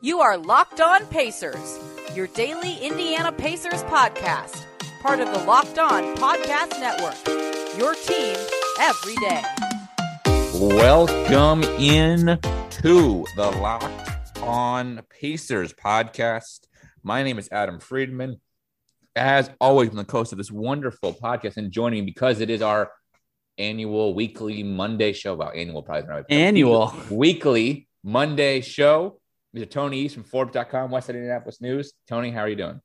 You are Locked On Pacers, your daily Indiana Pacers podcast, part of the Locked On Podcast Network. Your team every day. Welcome in to the Locked On Pacers podcast. My name is Adam Friedman. As always, I'm the coast of this wonderful podcast and joining because it is our annual weekly Monday show. Well, annual probably not. Annual. Weekly Monday show. Mr. Tony East from Forbes.com, West Indianapolis News. Tony, how are you doing?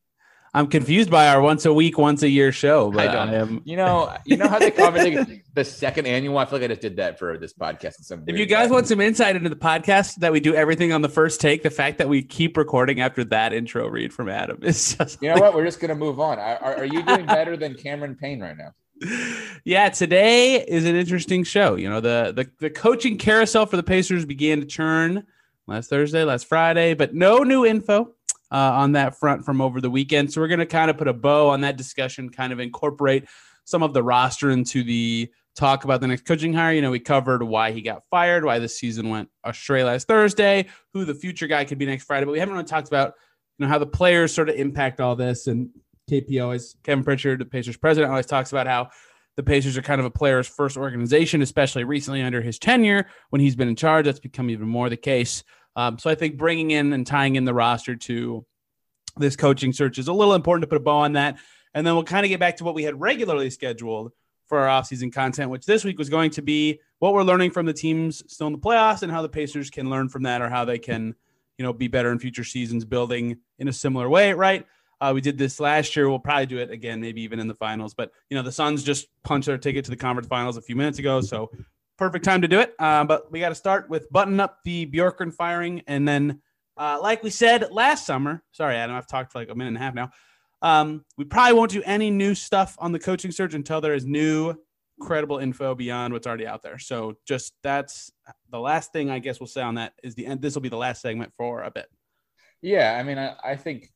I'm confused by our once a week, once a year show, but I I, am. You know, you know how they the second annual. I feel like I just did that for this podcast. In some If you guys way. want some insight into the podcast, that we do everything on the first take, the fact that we keep recording after that intro read from Adam is just. you know what? We're just gonna move on. Are, are are you doing better than Cameron Payne right now? yeah, today is an interesting show. You know, the, the the coaching carousel for the Pacers began to churn last Thursday, last Friday, but no new info uh, on that front from over the weekend. So we're going to kind of put a bow on that discussion, kind of incorporate some of the roster into the talk about the next coaching hire. You know, we covered why he got fired, why the season went astray last Thursday, who the future guy could be next Friday, but we haven't really talked about you know how the players sort of impact all this and KP always Kevin Pritchard, the Pacers president, always talks about how the Pacers are kind of a player's first organization, especially recently under his tenure when he's been in charge. That's become even more the case. Um, so I think bringing in and tying in the roster to this coaching search is a little important to put a bow on that. And then we'll kind of get back to what we had regularly scheduled for our offseason content, which this week was going to be what we're learning from the teams still in the playoffs and how the Pacers can learn from that or how they can, you know, be better in future seasons building in a similar way, right? Uh, we did this last year. We'll probably do it again, maybe even in the finals. But you know, the Suns just punched their ticket to the conference finals a few minutes ago, so perfect time to do it. Uh, but we got to start with button up the Bjorkgren firing, and then, uh, like we said last summer. Sorry, Adam, I've talked for like a minute and a half now. Um, we probably won't do any new stuff on the coaching search until there is new, credible info beyond what's already out there. So just that's the last thing I guess we'll say on that is the end. This will be the last segment for a bit. Yeah, I mean, I, I think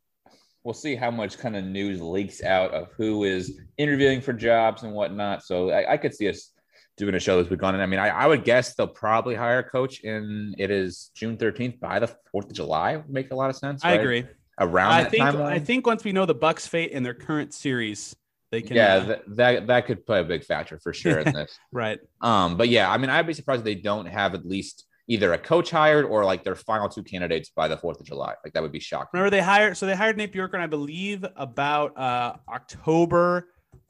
we'll see how much kind of news leaks out of who is interviewing for jobs and whatnot. So I, I could see us doing a show this week on it. I mean, I, I would guess they'll probably hire a coach in it is June 13th by the 4th of July. Would make a lot of sense. I right? agree. Around I that think timeline. I think once we know the Bucks' fate in their current series, they can. yeah, uh, that, that that could play a big factor for sure in this. right. Um, but yeah, I mean, I'd be surprised if they don't have at least either a coach hired or like their final two candidates by the 4th of July. Like that would be shocking. Remember they hired so they hired Nate Bjorkgren, I believe, about uh, October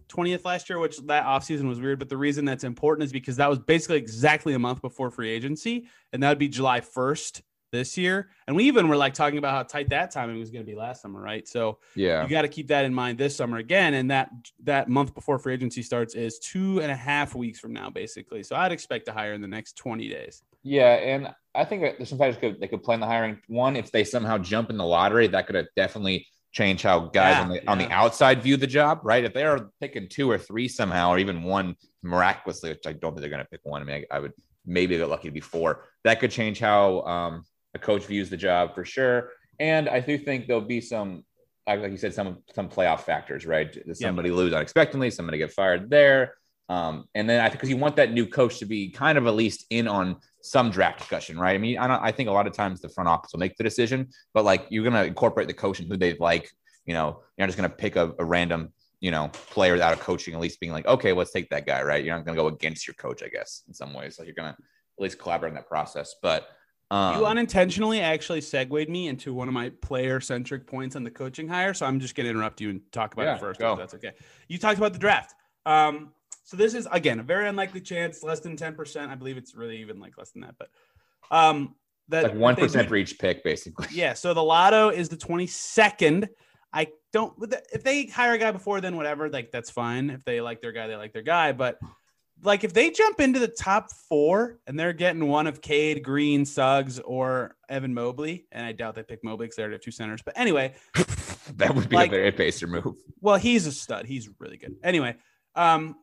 20th last year, which that offseason was weird. But the reason that's important is because that was basically exactly a month before free agency, and that would be July 1st this year. And we even were like talking about how tight that timing was going to be last summer, right? So Yeah. you got to keep that in mind this summer again. And that that month before free agency starts is two and a half weeks from now, basically. So I'd expect to hire in the next 20 days. Yeah, and I think there's some factors could they could plan the hiring. One, if they somehow jump in the lottery, that could have definitely change how guys Yeah, on the on the outside view the job, right? If they are picking two or three somehow, or even one miraculously, which I don't think they're going to pick one. I mean, I, I would maybe get lucky to be four. That could change how um, a coach views the job for sure. And I do think there'll be some, like you said, some some playoff factors, right? Does somebody lose unexpectedly? Somebody get fired there. Um, and then I think because you want that new coach to be kind of at least in on some draft discussion, right? I mean, I, don't, I think a lot of times the front office will make the decision, but like you're gonna incorporate the coach and who they like. You know, you're not just gonna pick a, a random, you know, player without a coaching. At least being like, okay, let's take that guy, right? You're not gonna go against your coach, I guess, in some ways. Like you're gonna at least collaborate in that process. But um, you unintentionally actually segued me into one of my player centric points on the coaching hire. So I'm just going to interrupt you and talk about Yeah, it first. go. If that's okay. You talked about the draft. Um, so this is again a very unlikely chance, less than 10%. I believe it's really even like less than that, but um, that like one percent for each pick, basically. Yeah. So the lotto is the 22nd. I don't, if they hire a guy before then, whatever, like that's fine. If they like their guy, they like their guy. But like if they jump into the top four and they're getting one of Cade, Green, Suggs, or Evan Mobley, and I doubt they pick Mobley because they already have two centers. But anyway, that would be Like- a very pacer move. well, he's a stud. He's really good. Anyway, um,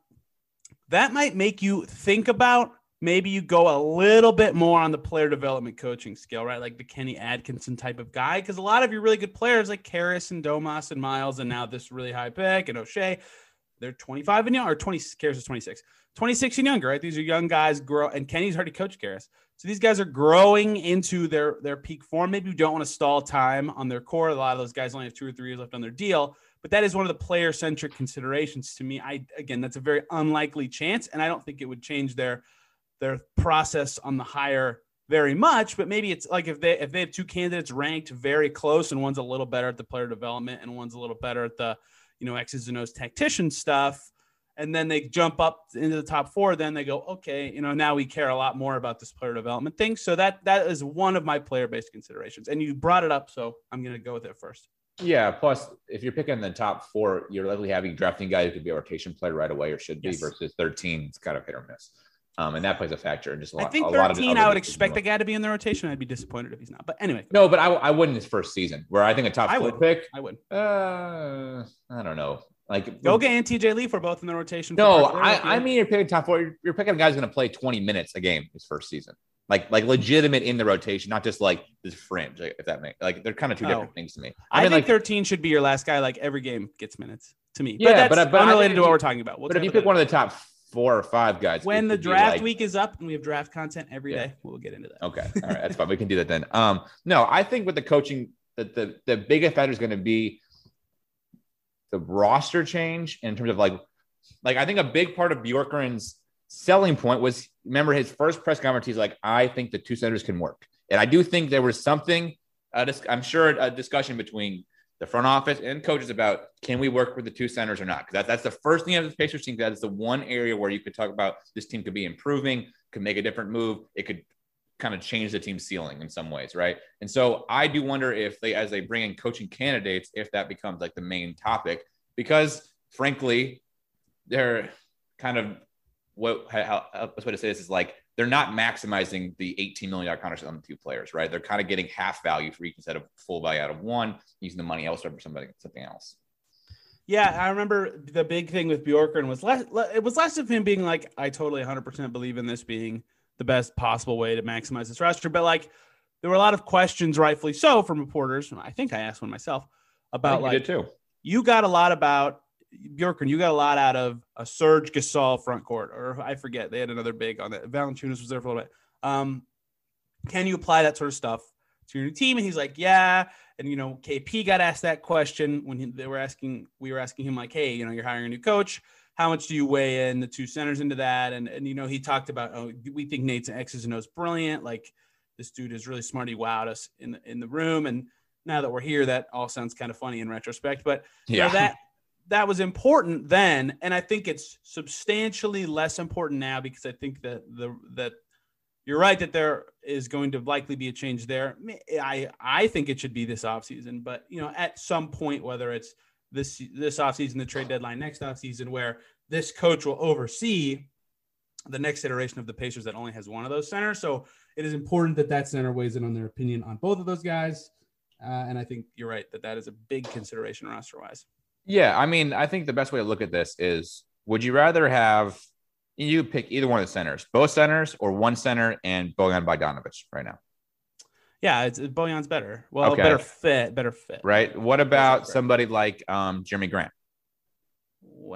that might make you think about maybe you go a little bit more on the player development coaching skill, right? Like the Kenny Atkinson type of guy. Because a lot of your really good players like Caris and Domas and Miles, and now this really high pick and Oshae, they're 25 and young or 20 Caris is 26, 26 and younger, right? These are young guys grow and Kenny's already coached Caris. So these guys are growing into their their peak form. Maybe you don't want to stall time on their core. A lot of those guys only have two or three years left on their deal, but that is one of the player centric considerations to me. I again, that's a very unlikely chance, and I don't think it would change their their process on the hire very much. But maybe it's like if they if they have two candidates ranked very close, and one's a little better at the player development, and one's a little better at the you know X's and O's tactician stuff and then they jump up into the top four then they go okay you know now we care a lot more about this player development thing so that that is one of my player based considerations and you brought it up so i'm going to go with it first yeah plus if you're picking the top four you're likely having drafting guy who could be a rotation player right away or should be yes. versus 13 it's kind of hit or miss um, and that plays a factor. And just a lot, I think 13, I would expect the guy to be in the rotation. I'd be disappointed if he's not. But anyway. No, but I, I wouldn't his first season, where I think a top I four would. pick. I would. Uh, I don't know. Like Goga and TJ Leaf are both in the rotation. No, I, I mean you're picking top four. You're, you're picking a guy who's going to play 20 minutes a game his first season, like like legitimate in the rotation, not just like this fringe. Like, if that makes like they're kind of two oh. different things to me. I, I mean, think like, 13 should be your last guy. Like every game gets minutes to me. Yeah, but that's but, but unrelated to what we're talking about. We'll but if you pick one of the top four or five guys, when the draft like, week is up and we have draft content every yeah. day, we'll get into that. Okay, all right, that's fine. We can do that then. Um, no, I think with the coaching, that the the biggest factor is going to be the roster change in terms of like, like I think a big part of Bjorkgren's selling point was remember his first press conference. He's like, I think the two centers can work, and I do think there was something. Uh, I'm sure a discussion between the front office and coaches about can we work with the two centers or not? Because that, that's the first thing of the Pacers team. That is the one area where you could talk about this team could be improving, could make a different move. It could kind of change the team's ceiling in some ways, right? And so I do wonder if they, as they bring in coaching candidates, if that becomes like the main topic, because frankly, they're kind of what how, how best way to say this is like they're not maximizing the $18 million contract on the two players, right? They're kind of getting half value for each instead of full value out of one, using the money elsewhere for somebody something else. Yeah, I remember the big thing with Bjorkgren was less. It was less of him being like, "I totally 100% believe in this being the best possible way to maximize this roster," but like there were a lot of questions, rightfully so, from reporters. I think I asked one myself about like, too. You got a lot about Bjorkgren, you got a lot out of a Serge Gasol front court, or I forget, they had another big on that. Valanciunas was there for a little bit. Um, can you apply that sort of stuff to your new team? And he's like, yeah. And you know, KP got asked that question when he, they were asking, we were asking him like, hey, you know, you're hiring a new coach. How much do you weigh in the two centers into that? And and you know, he talked about, oh, we think Nate's X's and O's brilliant. Like this dude is really smart. He wowed us in the in the room. And now that we're here, that all sounds kind of funny in retrospect. But yeah, you know, that that was important then, and I think it's substantially less important now because I think that the that you're right that there is going to likely be a change there. I I think it should be this offseason, but you know, at some point, whether it's this this offseason, the trade deadline next offseason, where this coach will oversee the next iteration of the Pacers that only has one of those centers. So it is important that that center weighs in on their opinion on both of those guys. Uh, and I think you're right that that is a big consideration roster wise. Yeah, I mean, I think the best way to look at this is: Would you rather have you pick either one of the centers, both centers, or one center and Bojan Bogdanovic right now? Yeah, it's Bojan's better. Well, okay. better fit, better fit. Right. What about somebody like um, Jerami Grant?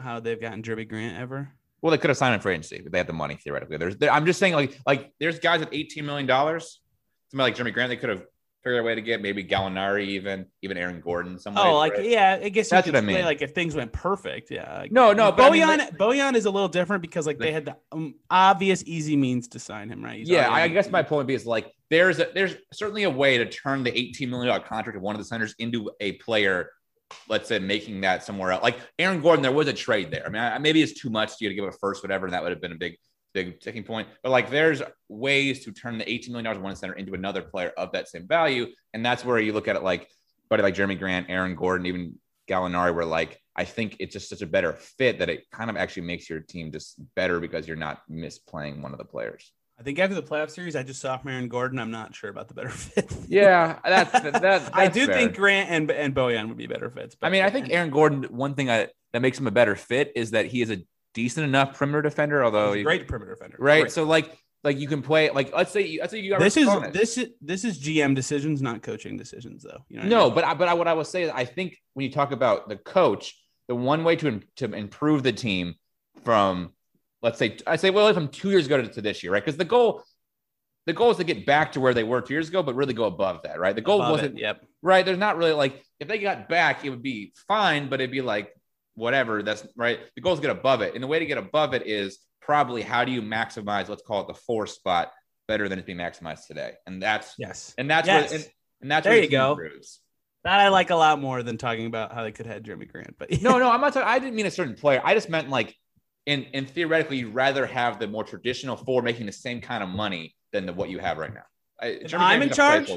How they've gotten Jerami Grant ever? Well, they could have signed him for agency, but they have the money theoretically. There's, I'm just saying, like, like there's guys with 18 million dollars. Somebody like Jerami Grant, they could have figure a way to get maybe Gallinari, even even Aaron Gordon. Some oh, like yeah, I guess that's what I mean. Like if things went perfect, yeah. No, no, but Bojan, I mean, like, Bojan is a little different because like they had the um, obvious easy means to sign him, right? He's yeah, I guess my point is like there's a, there's certainly a way to turn the 18 million dollar contract of one of the centers into a player. Let's say making that somewhere else. Like Aaron Gordon, there was a trade there. I mean, maybe it's too much to you to give a first, whatever, and that would have been a big big sticking point. But like there's ways to turn the $18 million one center into another player of that same value. And that's where you look at it like buddy like Jerami Grant, Aaron Gordon, even Gallinari, where like I think it's just such a better fit that it kind of actually makes your team just better because you're not misplaying one of the players. I think after the playoff series, I just saw Aaron Gordon. I'm not sure about the better fit. yeah, that's that. That's I do fair. think Grant and and Bojan would be better fits. But I mean, I think Aaron Gordon. One thing I, that makes him a better fit is that he is a decent enough perimeter defender. Although he's a great perimeter defender, right? Great. So like like you can play like let's say let's say you got this is this is this is GM decisions, not coaching decisions, though. You know no, I mean? but I, but I, what I will say is I think when you talk about the coach, the one way to to improve the team from let's say I say well from two years ago to, to this year, right? Because the goal the goal is to get back to where they were two years ago, but really go above that, right? The goal Above wasn't it, Yep. right. There's not really like if they got back, it would be fine, but it'd be like whatever. That's right. The goal is to get above it, and the way to get above it is probably how do you maximize? Let's call it the four spot better than it's being maximized today, and that's Yes. and that's Yes. where and, and that's There where you go. improves. That I like a lot more than talking about how they could have Jerami Grant. But No, no, I'm not talking. I didn't mean a certain player. I just meant like, in in theoretically, you'd rather have the more traditional four making the same kind of money than the, what you have right now. I, Jeremy I'm in charge.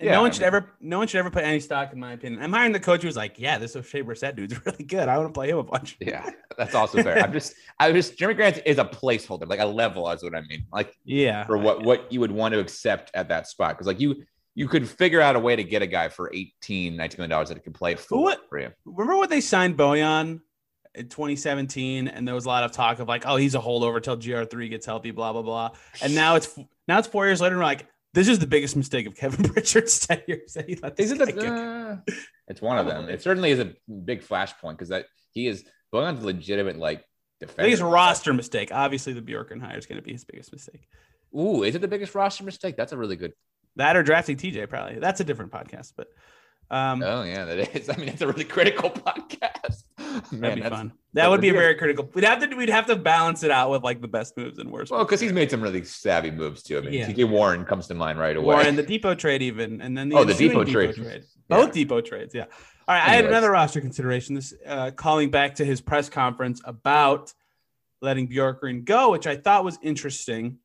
And Yeah, no one I should mean- ever, no one should ever put any stock in my opinion. I'm hiring the coach who was like, "Yeah, this Oshae Brissett dude's really good. I want to play him a bunch." Yeah, that's also fair. I'm just, I was just Jerami Grant is a placeholder, like a level, is what I mean. Like Yeah, for what what you would want to accept at that spot, because like you you could figure out a way to get a guy for 18 19 million dollars that could play full what- for you. Remember when they signed Bojan in 2017, and there was a lot of talk of like, "Oh, he's a holdover till GR3 gets healthy," blah blah blah. And now it's now it's four years later, and we're like, "This is the biggest mistake of Kevin Pritchard's tenure." that he let this Is it the, uh, it's one of them. It certainly is a big flashpoint because that he is Bojan's a legitimate like defense. biggest roster mistake? Obviously, the Bjorkgren hire is going to be his biggest mistake. Ooh, is it the biggest roster mistake? That's a really good. That or drafting TJ probably. That's a different podcast, but um, Oh yeah, that is. I mean, it's a really critical podcast. that'd be fun. that would be very critical. We'd have to we'd have to balance it out with like the best moves and worst. well, because he's made some really savvy moves too. I mean, Yeah. TJ Warren comes to mind right away. Warren, the Dipo trade, even, and then the Oh, the ensuing Dipo trade. Both Yeah. Dipo trades, yeah. All right, I had another roster consideration. This uh, calling back to his press conference about letting Bjorkgren go, which I thought was interesting.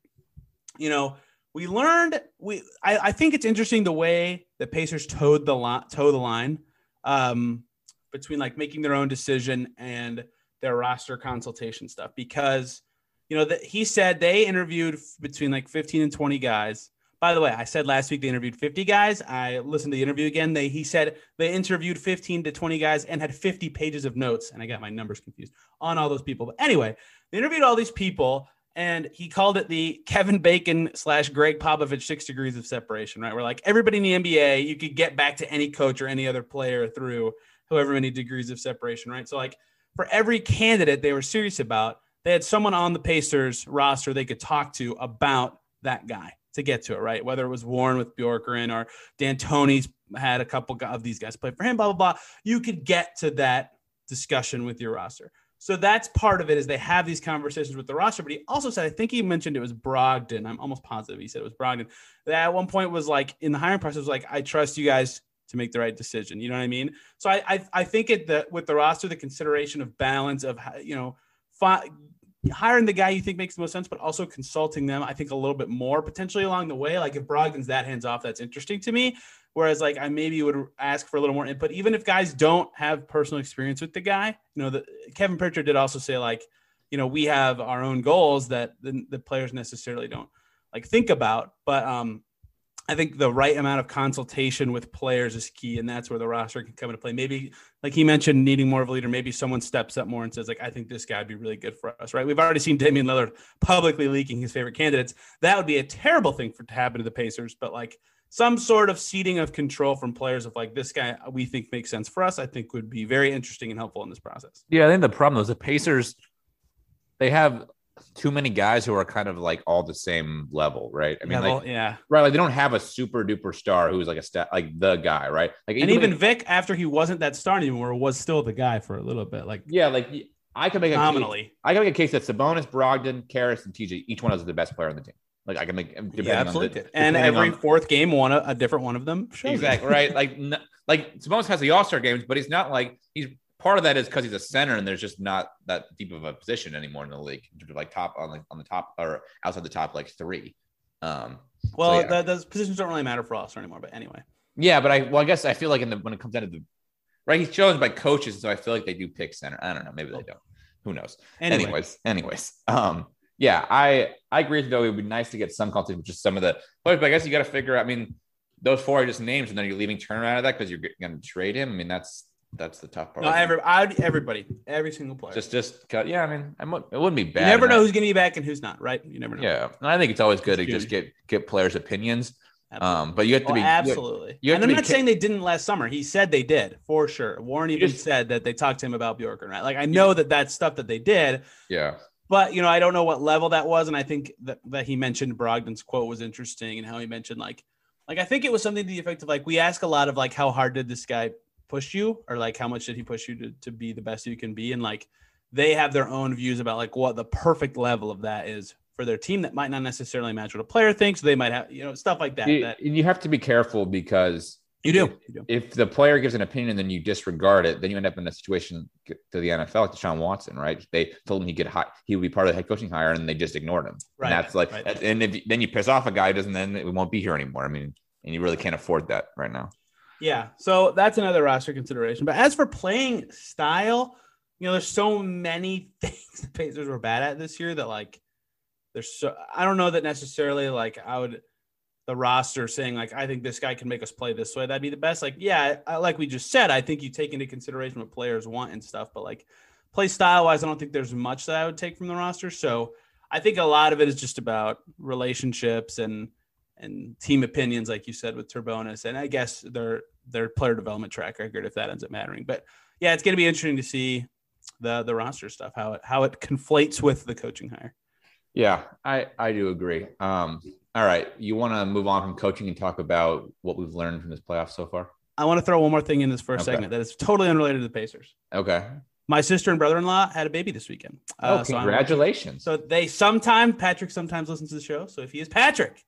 You know, we learned we. I, I think it's interesting the way the Pacers towed the line, the line um, between like making their own decision and their roster consultation stuff because you know that he said they interviewed between like 15 and 20 guys. By the way i said last week they interviewed 50 guys. I listened to the interview again. They he said they interviewed 15 to 20 guys and had 50 pages of notes and i got my numbers confused on all those people. But anyway they interviewed all these people and he called it the kevin bacon slash gregg popovich six degrees of separation right where like everybody in the nba you could get back to any coach or any other player through however many degrees of separation right so like for every candidate they were serious about they had someone on the Pacers roster they could talk to about that guy to get to it, right? Whether it was Warren with Bjorkgren or D'Antoni's had a couple of these guys play for him, blah, blah, blah. You could get to that discussion with your roster. So that's part of it is they have these conversations with the roster. But he also said, I think he mentioned it was Brogdon. I'm almost positive he said it was Brogdon. That at one point was like in the hiring process, was like, I trust you guys to make the right decision. You know what I mean? So I I, I think it the with the roster, the consideration of balance of you know, fi- hiring the guy you think makes the most sense, but also consulting them, I think a little bit more potentially along the way. Like if Brogdon's that hands off, that's interesting to me. Whereas like I maybe would ask for a little more input, even if guys don't have personal experience with the guy. You know, the Kevin Pritchard did also say like, you know, we have our own goals that the, the players necessarily don't like think about. But um, I think the right amount of consultation with players is key, and that's where the roster can come into play. Maybe, like he mentioned, needing more of a leader. Maybe someone steps up more and says, like, I think this guy would be really good for us, right? We've already seen Damian Lillard publicly leaking his favorite candidates. That would be a terrible thing for to happen to the Pacers, but like some sort of ceding of control from players of like this guy we think makes sense for us, I think would be very interesting and helpful in this process. Yeah, I think the problem is the Pacers. They have too many guys who are kind of like all the same level, right? I mean, yeah, like yeah. right, like they don't have a super duper star who's like a stat, like the guy, right? Like And even Vic, after he wasn't that star anymore, was still the guy for a little bit, like yeah, like I could make a case, nominally. I can make a case that Sabonis, Brogdon, Caris, and TJ, each one of us is the best player on the team. Like I can make Yeah, on the- absolutely. and every on- fourth game, one a, a different one of them. exactly right. Like n- like Sabonis has the All Star games, but he's not like he's part of that is because he's a center and there's just not that deep of a position anymore in the league in terms of like top on like on the top or outside the top like three. Um, Well, yeah. the, those positions don't really matter for us anymore. But anyway, yeah, but I well I guess I feel like in the when it comes down to the right, he's chosen by coaches, so I feel like they do pick center. I don't know, maybe they don't. Who knows? anyway, anyways, anyways, um, yeah, I I agree with though. It would be nice to get some content with just some of the players, but I guess you got to figure out. I mean, those four are just names, and then you're leaving Turner out of that because you're going to trade him. I mean, that's that's the tough part. no, every, I'd, everybody, every single player. just just cut. Yeah, I mean, I'm, it wouldn't be bad. you never And know who's going to be back and who's not, right? You never know. Yeah, and I think it's always good to Excuse just get get players' opinions. Um, but you have to Oh, be you- absolutely. you have and I'm not ca- saying they didn't last summer. He said they did for sure. Warren even just- said that they talked to him about Bjorkgren, right? Like I know that that's stuff that they did, Yeah, but you know I don't know what level that was, and I think that that he mentioned Brogdon's quote was interesting, and how he mentioned like like I think it was something to the effect of like we ask a lot of like how hard did this guy push you, or like how much did he push you to to be the best you can be, and like they have their own views about like what the perfect level of that is for their team that might not necessarily match what a player thinks. They might have you know stuff like that. you, that you have to be careful because you do. You do. if the player gives an opinion and then you disregard it, then you end up in a situation to the NFL like Deshaun Watson, right? They told him he could hi- he would be part of the head coaching hire, and they just ignored him. Right, And that's like, right. and if then you piss off a guy, who doesn't then we won't be here anymore. I mean, and you really can't afford that right now. Yeah. So that's another roster consideration. But as for playing style, you know, there's so many things the Pacers were bad at this year that like there's so I don't know that necessarily like I would the roster saying like I think this guy can make us play this way. That'd be the best. Like, yeah, I, like we just said, I think you take into consideration what players want and stuff, but like play style wise, I don't think there's much that I would take from the roster. So I think a lot of it is just about relationships and and team opinions, like you said with Turbonis, and I guess their their player development track record, if that ends up mattering. But yeah, it's going to be interesting to see the the roster stuff, how it how it conflates with the coaching hire. Yeah, I I do agree. Um, all right, you want to move on from coaching and talk about what we've learned from this playoff so far? I want to throw one more thing in this first Okay. segment that is totally unrelated to the Pacers. Okay. My sister and brother-in-law had a baby this weekend. Oh, Uh, so congratulations. So they sometimes Patrick sometimes listens to the show. So if he is Patrick,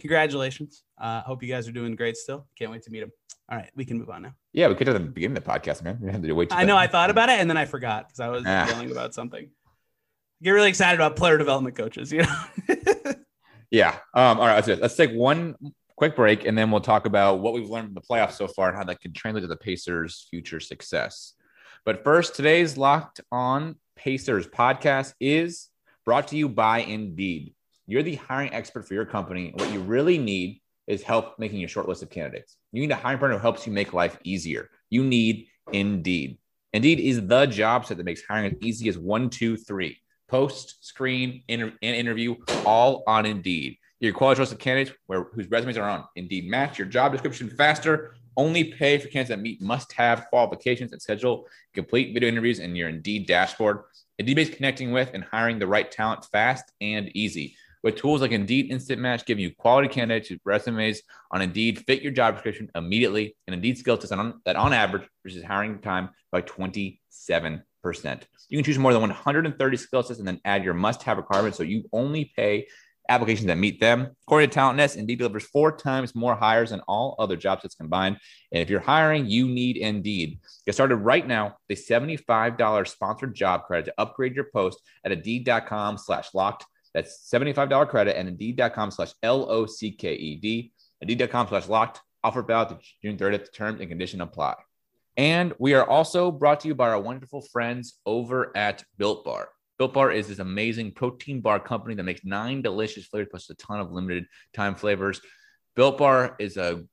congratulations. Uh, hope you guys are doing great still. Can't wait to meet him. All right, we can move on now. yeah, we could have the beginning of the podcast, man. We had to wait. I know I thought about it and then I forgot because I was Ah. yelling about something. Get really excited about player development coaches, you know. Yeah. Um, all right. Let's, let's take one quick break and then we'll talk about what we've learned from the playoffs so far and how that can translate to the Pacers' future success. But first, today's Locked On Pacers podcast is brought to you by Indeed. You're the hiring expert for your company. What you really need is help making your short list of candidates. You need a hiring partner who helps you make life easier. You need Indeed. Indeed is the job set that makes hiring as easy as one, two, three post, screen, inter- and interview, all on Indeed. Your quality trusted candidates where, whose resumes are on Indeed match your job description faster. Only pay for candidates that meet must-have qualifications and schedule complete video interviews in your Indeed dashboard. Indeed is connecting with and hiring the right talent fast and easy. With tools like Indeed Instant Match giving you quality candidates whose resumes on Indeed fit your job description immediately, and Indeed skill test on, that on average reduces hiring time by 27%. You can choose more than 130 skill sets and then add your must-have requirements so you only pay applications that meet them. According to Talent Nest, Indeed delivers four times more hires than all other job sets combined. And if you're hiring, you need Indeed. Get started right now. The $75 sponsored job credit to upgrade your post at Indeed.com slash locked. That's $75 credit and Indeed.com slash L-O-C-K-E-D. Indeed.com slash locked. Offer valid June 30th. Terms and condition apply. And we are also brought to you by our wonderful friends over at Built Bar. Built Bar is this amazing protein bar company that makes nine delicious flavors plus a ton of limited time flavors. Built Bar is a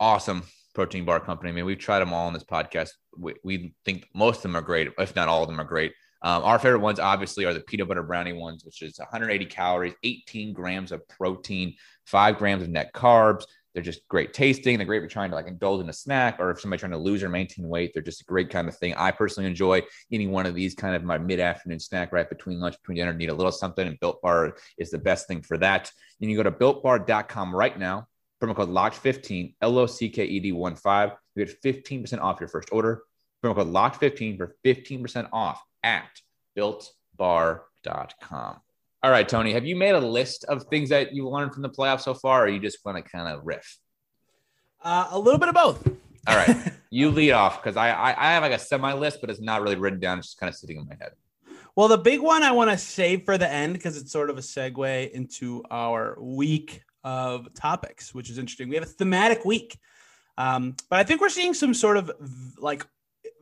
awesome protein bar company. I mean, we've tried them all on this podcast. We, we think most of them are great, if not all of them are great. Um, our favorite ones, obviously, are the peanut butter brownie ones, which is 180 calories, 18 grams of protein, five grams of net carbs. They're just great tasting. They're great for trying to like indulge in a snack or if somebody's trying to lose or maintain weight. They're just a great kind of thing. I personally enjoy eating one of these kind of my mid-afternoon snack right between lunch, between dinner, need a little something. And Built Bar is the best thing for that. And you go to builtbar.com right now. Promo code LOCKED15, L-O-C-K-E-D 1 5. You get 15% off your first order. Promo code LOCKED15 for 15% off at builtbar.com. All right, Tony, have you made a list of things that you learned from the playoffs so far, or you just want to kind of riff? Uh, a little bit of both. All right, you lead off because I, I I have like a semi list, but it's not really written down. It's just kind of sitting in my head. Well, the big one I want to save for the end because it's sort of a segue into our week of topics, which is interesting. We have a thematic week, um, but I think we're seeing some sort of like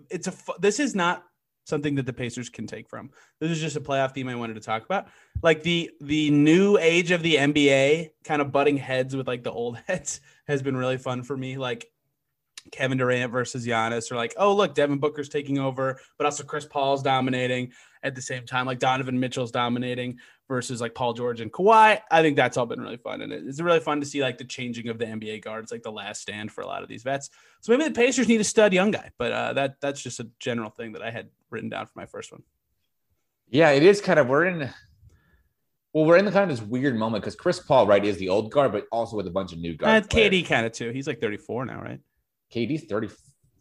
it's a. This is not something that the Pacers can take from. This is just a playoff theme I wanted to talk about. Like the the new age of the NBA, kind of butting heads with like the old heads, has been really fun for me. Like Kevin Durant versus Giannis, or like, oh look, Devin Booker's taking over, but also Chris Paul's dominating at the same time, like Donovan Mitchell's dominating versus like Paul George and Kawhi. I think that's all been really fun, and it's really fun to see like the changing of the NBA guards, like the last stand for a lot of these vets. So maybe the Pacers need a stud young guy, but uh, that that's just a general thing that I had written down for my first one. Yeah, it is kind of we're in. Well, we're in the kind of this weird moment because Chris Paul, right, is the old guard, but also with a bunch of new Uh, guards. KD kind of too. He's like 34 now, right? KD's 30.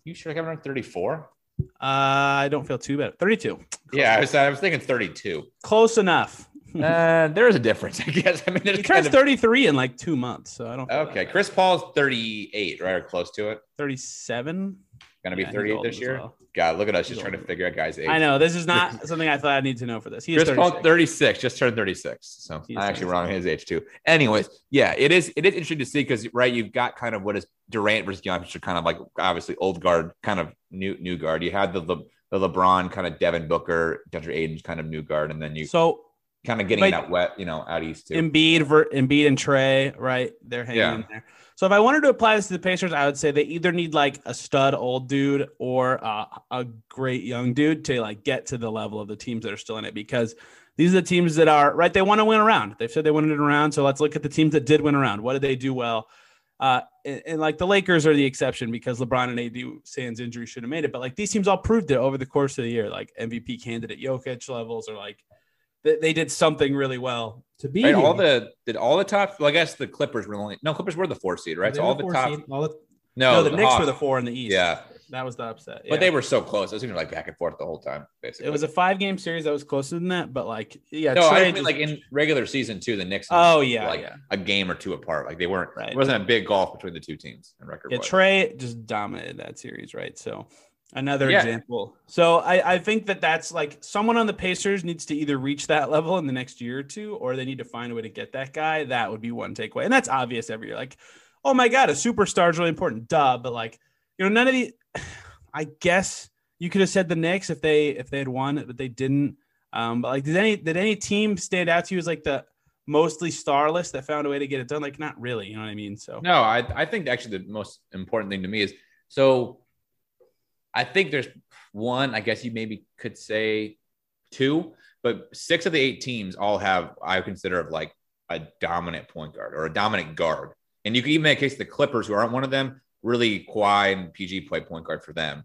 You sure Kevin around 34? Uh, I don't feel too bad. 32. Yeah, I was, I was thinking 32. Close enough. uh, there is a difference, I guess. I mean, there's He turns of 33 in like two months, so I don't. okay. Chris Paul's 38, right, or close to it. 37. Gonna be Yeah, he's 38 this year. well. God, look at us He's just trying to figure out guys' age. I know this is not something I thought I need to know for this. He is Chris Paul 36. 36, just turned 36. So I'm actually 36. wrong on his age too. Anyways, yeah, it is it is interesting to see because right, you've got kind of what is Durant versus Giannis, are kind of like obviously old guard, kind of new new guard. You had the Le, the LeBron kind of Devin Booker, DeAndre Ayton's kind of new guard, and then you So kind of getting like- that wet, you know, out east too. Embiid, ver- Embiid and Trey, right? They're hanging Yeah. in there. So if I wanted to apply this to the Pacers, I would say they either need like a stud old dude or uh, a great young dude to like get to the level of the teams that are still in it because these are the teams that are right. They want to win around. They've said they wanted it around. So let's look at the teams that did win around. What did they do well? Uh, and, and, like the Lakers are the exception because LeBron and AD Sands injury should have made it. But like these teams all proved it over the course of the year, like MVP candidate Jokic levels or like they, they did something really well to be Right, all the did all the top. Well, I guess the Clippers were only no Clippers were the four seed, right? So all the four top. seed, all the- No, no, the, Knicks Hawks. were the four in the East. Yeah. that was the upset. but they were so close. It was even like back and forth the whole time. Basically, It was a five game series that was closer than that, but like yeah, no. I Trey mean, just- like in regular season too. The Knicks. oh yeah, like yeah, a game or two apart. Like they weren't. Right. It wasn't a big golf between the two teams in record. yeah. wise. Trey just dominated that series, right? So another Yeah. example. So I, I think that that's like someone on the Pacers needs to either reach that level in the next year or two, or they need to find a way to get that guy. That would be one takeaway, and that's obvious every year. Like, oh my god, a superstar is really important, duh. But like, you know, none of the. I guess you could have said the Knicks if they if they had won, but they didn't. Um, but like, did any did any team stand out to you as like the mostly starless that found a way to get it done? Like, not really. You know what I mean? So No, I I think actually the most important thing to me is so. I think there's one. I guess you maybe could say two, but six of the eight teams all have I consider of like a dominant point guard or a dominant guard, and you can even make a case the Clippers, who aren't one of them, really Kawhi and PG play point guard for them.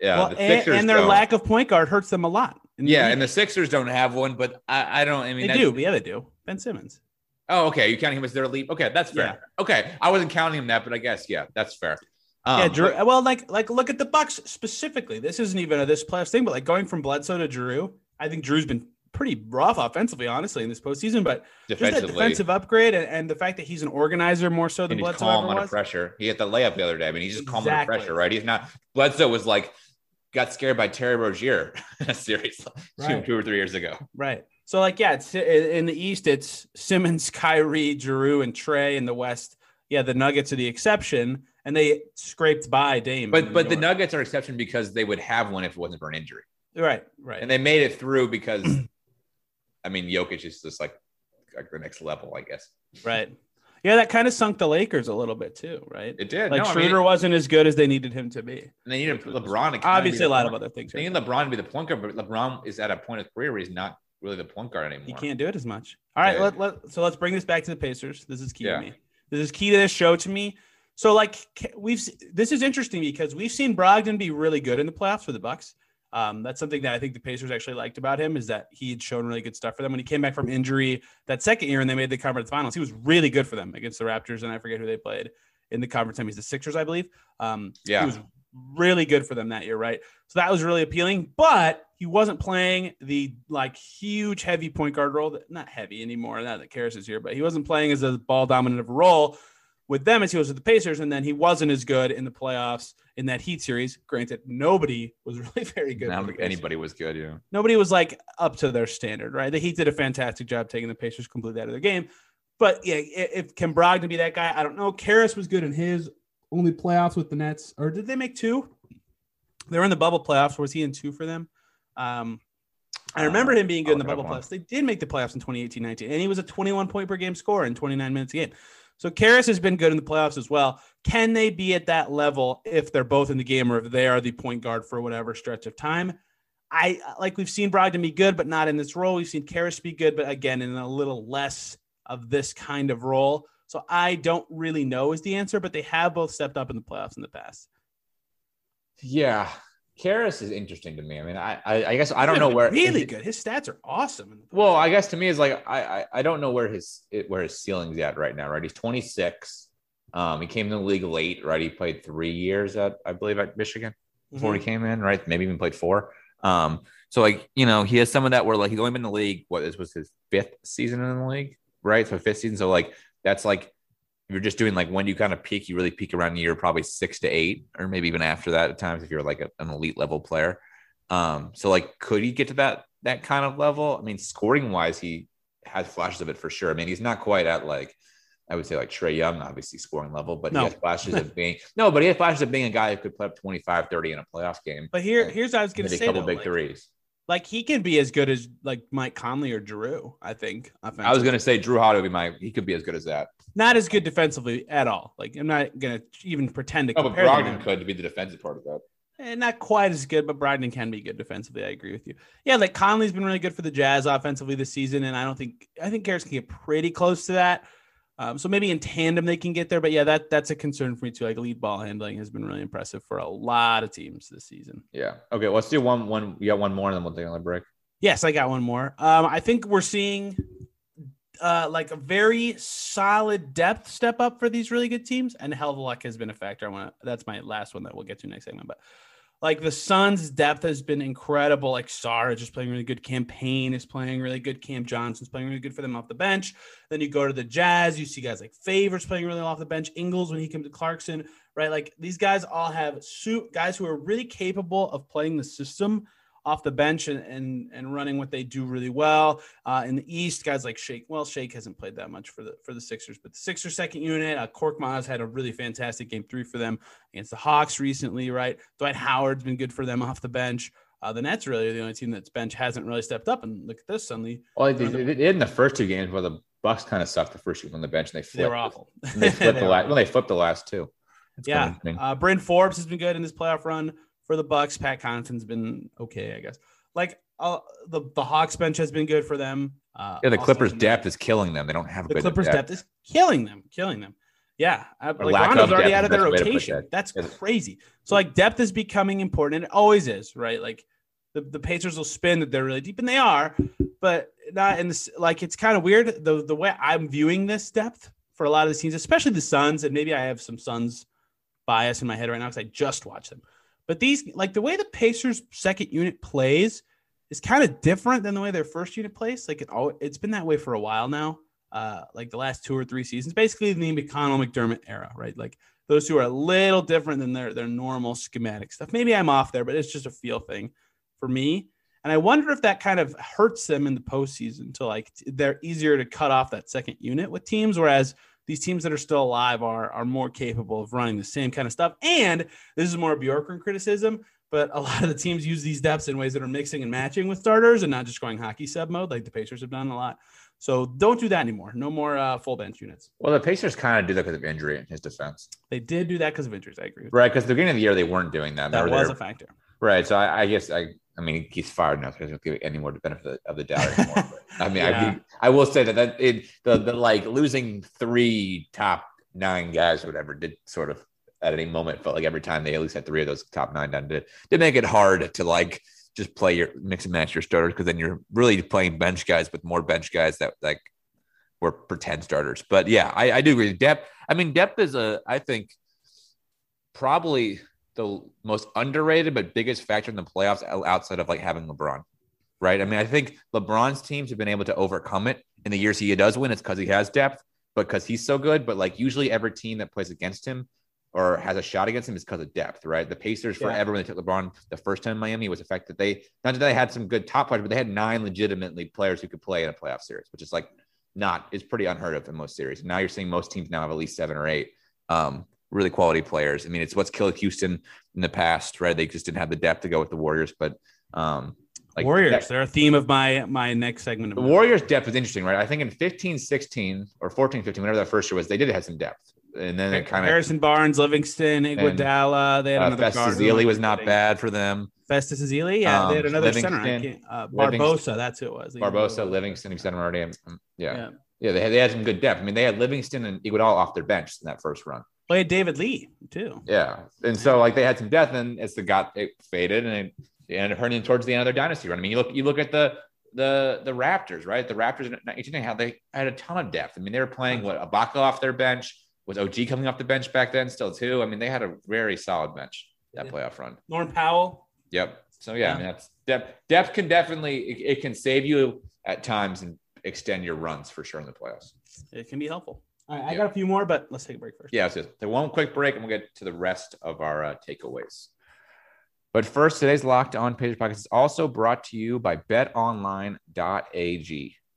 Yeah, well, the and, Sixers and their lack of point guard hurts them a lot. Yeah, league. and the Sixers don't have one, but I, I don't. I mean, they do. Yeah, they do. Ben Simmons. Oh, okay. You counting him as their lead? Okay, that's fair. Yeah. Okay, I wasn't counting him that, but I guess yeah, that's fair. Um, yeah, Jrue, well, like like look at the Bucks specifically. This isn't even a this playoffs thing, but like going from Bledsoe to Jrue, I think Jrue's been pretty rough offensively, honestly, in this postseason. But just that defensive upgrade and, and the fact that he's an organizer more so than Bledsoe calm ever under was. pressure. He hit the layup the other day. I mean, he's just calm under pressure, right? He's not. Bledsoe was like got scared by Terry Rozier in a series two, Right. two or three years ago. Right. So like yeah, it's in the East it's Simmons, Kyrie, Jrue, and Trey. In the West, yeah, the Nuggets are the exception, and they scraped by Dame. But but the Nuggets are exception because they would have one if it wasn't for an injury, right, right. and they made it through because, I mean, Jokic is just like like the next level, I guess. Right. Yeah, that kind of sunk the Lakers a little bit too, right? It did. Like no, I mean, wasn't as good as they needed him to be. and they needed LeBron. Obviously, a lot of other things. They Right? need LeBron to be the guard, but LeBron is at a point of career where he's not really the point guard anymore. He can't do it as much. All right, Yeah. let, let, so let's bring this back to the Pacers. This is key Yeah. to me. This is key to this show to me. So like we've this is interesting because we've seen Brogdon be really good in the playoffs for the Bucks. Um, that's something that I think the Pacers actually liked about him is that he had shown really good stuff for them when he came back from injury that second year and they made the conference finals. He was really good for them against the Raptors and I forget who they played in the conference time. He's the Sixers, I believe. Um, Yeah. he was really good for them that year, right? So that was really appealing, but he wasn't playing the like huge heavy point guard role. That, not heavy anymore. Not that Caris is here, but he wasn't playing as a ball dominant of a role with them as he was with the Pacers, and then he wasn't as good in the playoffs in that Heat series. Granted, nobody was really very good. I for don't the think Pacers. anybody was good. Yeah. Nobody was like up to their standard, right? The Heat did a fantastic job taking the Pacers completely out of the game. But yeah, if can Brogdon be that guy? I don't know. Caris was good in his only playoffs with the Nets, or did they make two? They were in the bubble playoffs. Was he in two for them? Um, I remember him being good in the bubble playoffs. They did make the playoffs in 2018 19, and he was a 21 point per game scorer in 29 minutes a game. So Caris has been good in the playoffs as well. Can they be at that level if they're both in the game or if they are the point guard for whatever stretch of time? I like we've seen Brogdon be good, but not in this role. We've seen Caris be good, but again, in a little less of this kind of role. So I don't really know is the answer, but they have both stepped up in the playoffs in the past. Yeah. Caris is interesting to me. I mean, I I, I guess I don't know where really good. His stats are awesome. Well, I guess to me is like I, I I don't know where his where his ceiling's at right now. Right, he's 26. Um, he came in the league late. Right, he played three years at I believe at Michigan before mm-hmm. he came in. Right, maybe even played four. Um, so like you know he has some of that where like he's only been in the league. What this was his fifth season in the league, right? So fifth season. So like that's like you're just doing like when you kind of peak, you really peak around year probably six to eight, or maybe even after that at times if you're like a, an elite level player. Um, so like could he get to that that kind of level? I mean, scoring wise, he has flashes of it for sure. I mean, he's not quite at like I would say like Trey Young, obviously scoring level, but no. he has flashes of being no, but he has flashes of being a guy who could put up 25, 30 in a playoff game. But here, here's what I was gonna say. A couple though, big like, threes. Like he can be as good as like Mike Conley or Jrue. I think. I was gonna say Jrue Holiday would be my he could be as good as that. Not as good defensively at all. Like I'm not gonna even pretend to no, compare. but Brogdon could to be the defensive part of that. And eh, not quite as good, but Brogdon can be good defensively. I agree with you. Yeah, like Conley's been really good for the Jazz offensively this season, and I don't think I think Caris can get pretty close to that. Um, so maybe in tandem they can get there, but yeah, that that's a concern for me too. Like lead ball handling has been really impressive for a lot of teams this season. Yeah. Okay. Let's do one. One. You got one more, and then we'll take another break. Yes, I got one more. Um, I think we're seeing uh, like a very solid depth step up for these really good teams, and hell of luck has been a factor. I want to. That's my last one that we'll get to next segment, but like the Suns' depth has been incredible. Like Sarr just playing really good. Cam Payne is playing really good. Cam Johnson's playing really good for them off the bench. Then you go to the Jazz, you see guys like Favors playing really well off the bench. Ingles when he came to Clarkson, right? Like these guys all have suit guys who are really capable of playing the system off the bench and and, and running what they do really well. Uh, in the East, guys like Shake. Well, Shake hasn't played that much for the for the Sixers, but the Sixers second unit, uh, Korkmaz had a really fantastic game three for them against the Hawks recently. Right, Dwight Howard's been good for them off the bench. Uh, the Nets really are the only team that's bench hasn't really stepped up. And look at this suddenly. Well, they, they did in the first two games where the Bucks kind of sucked the first two on the bench and they flipped. They were awful. they flipped the last. Well, they flipped the last two. It's yeah, uh, Bryn Forbes has been good in this playoff run for the Bucks. Pat Connaughton's been okay, I guess like uh, the the Hawks bench has been good for them. Uh, yeah, the Clippers depth is killing them. They don't have good. the Clippers depth. depth. is killing them, killing them. Yeah, uh, like Rondo's already out of their rotation. That. That's crazy. So like depth is becoming important. It always is, right? Like the, the Pacers will spin that they're really deep, and they are, but not in this. Like it's kind of weird the the way I'm viewing this depth for a lot of the teams, especially the Suns, and maybe I have some Suns bias in my head right now because I just watched them. But these, like the way the Pacers' second unit plays, is kind of different than the way their first unit plays. Like it, it's been that way for a while now. Uh, like the last two or three seasons, basically the McConnell McDermott era, right? Like those two are a little different than their their normal schematic stuff. Maybe I'm off there, but it's just a feel thing for me. And I wonder if that kind of hurts them in the postseason to like they're easier to cut off that second unit with teams, whereas these teams that are still alive are are more capable of running the same kind of stuff. And this is more Bjorkgren criticism, but a lot of the teams use these depths in ways that are mixing and matching with starters and not just going hockey sub mode like the Pacers have done a lot. So don't do that anymore. No more uh, full bench units. Well, the Pacers kind of do that because of injury in his defense. They did do that because of injuries. I agree. right, because the beginning of the year they weren't doing that. That was a factor. Right. So I, I guess I I mean, he's fired now, so he doesn't give any more the benefit of the doubt anymore. I mean, yeah. I, I will say that that it, the the like losing three top nine guys, or whatever, did sort of at any moment felt like every time they at least had three of those top nine done did did make it hard to like just play your mix and match your starters because then you're really playing bench guys with more bench guys that like were pretend starters. But yeah, I, I do agree. Depth. I mean, depth is a I think probably the most underrated but biggest factor in the playoffs outside of like having LeBron, right? I mean, I think LeBron's teams have been able to overcome it in the years he does win. It's because he has depth, because he's so good. But like usually every team that plays against him or has a shot against him is because of depth, right? The Pacers yeah. forever when they took LeBron the first time in Miami was the fact that they not that they had some good top players, but they had nine legitimately players who could play in a playoff series, which is like not is pretty unheard of in most series. Now you're seeing most teams now have at least seven or eight. Um, really quality players. I mean, it's what's killed Houston in the past, right? They just didn't have the depth to go with the Warriors, but um, Like Warriors. that- They're a theme of my my next segment. the Of Warriors depth is interesting, right? I think in 15, 16 or 14, 15, whatever that first year was, they did have some depth. And then it kind of Harrison Barnes, Livingston, Iguodala. They had uh, another. Festus Ezeli was not bad for them. Festus Ezeli. Yeah, they had Um, another center. I Livingston- can't- Uh, Barbosa. That's who it was. Barbosa, Livingston, you said already. Um, Yeah. Yeah. yeah. they had, they had some good depth. I mean, they had Livingston and Iguodala off their bench in that first run. Played David Lee too. Yeah. And so like they had some depth and as the got it faded and it, ended up hurting towards the end of their dynasty run. I mean, you look you look at the the the Raptors, right? The Raptors in 19 how they had a ton of depth. I mean, they were playing what Ibaka off their bench. Was OG coming off the bench back then still too? I mean, they had a very solid bench that Yeah. playoff run. Norm Powell. Yep. So yeah, Yeah. I mean that's depth. Depth can definitely it, it can save you at times and extend your runs for sure in the playoffs. It can be helpful. All right, I Yeah. got a few more, but let's take a break first. Yeah, so the one quick break, and we'll get to the rest of our uh, takeaways. But first, today's Locked On Pacers podcast is also brought to you by BetOnline.ag.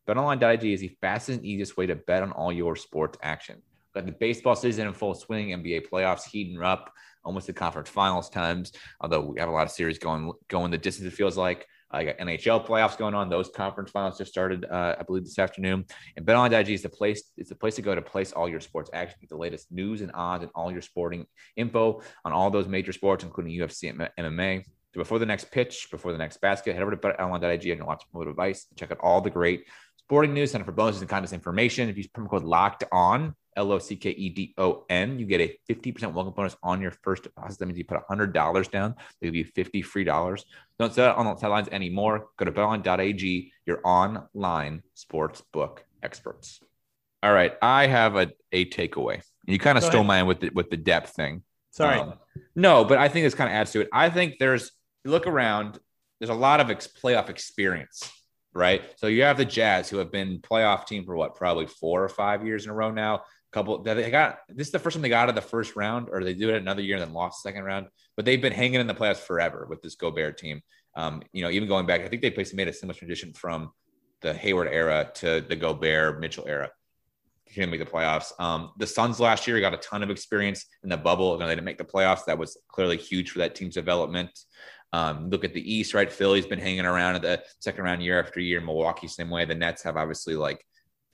BetOnline.ag is the fastest and easiest way to bet on all your sports action. Got the baseball season in full swing, NBA playoffs heating up, almost the conference finals times. Although we have a lot of series going going the distance, it feels like. I got NHL playoffs going on. Those conference finals just started, uh, I believe, this afternoon. And BetOnline.ag is the place. It's the place to go to place all your sports action, the latest news and odds, and all your sporting info on all those major sports, including UFC and MMA. So before the next pitch, before the next basket, head over to BetOnline.ag and watch mobile device. Check out all the great sporting news, up for bonuses and contest information. If you use promo code Locked On, L O C K E D O N, you get a 50% welcome bonus on your first deposit. That means you put $100 down, they give you 50 free dollars. Don't set on the sidelines anymore. Go to betonline.ag, your online sports book experts. All right, I have a, a takeaway. You kind of Go stole ahead. mine with the, with the depth thing. Sorry. Um, no, but I think this kind of adds to it. I think there's you look around, there's a lot of ex- playoff experience, right? So you have the Jazz who have been playoff team for what, probably four or five years in a row now. Couple that they got this is the first time they got out of the first round, or they do it another year and then lost the second round. But they've been hanging in the playoffs forever with this Gobert team. Um, you know, even going back, I think they basically made a similar transition from the Hayward era to the Gobert Mitchell era can make the playoffs. Um, the Suns last year got a ton of experience in the bubble. Know, they didn't make the playoffs. That was clearly huge for that team's development. Um, look at the East, right? Philly's been hanging around at the second round year after year. Milwaukee, same way. The Nets have obviously like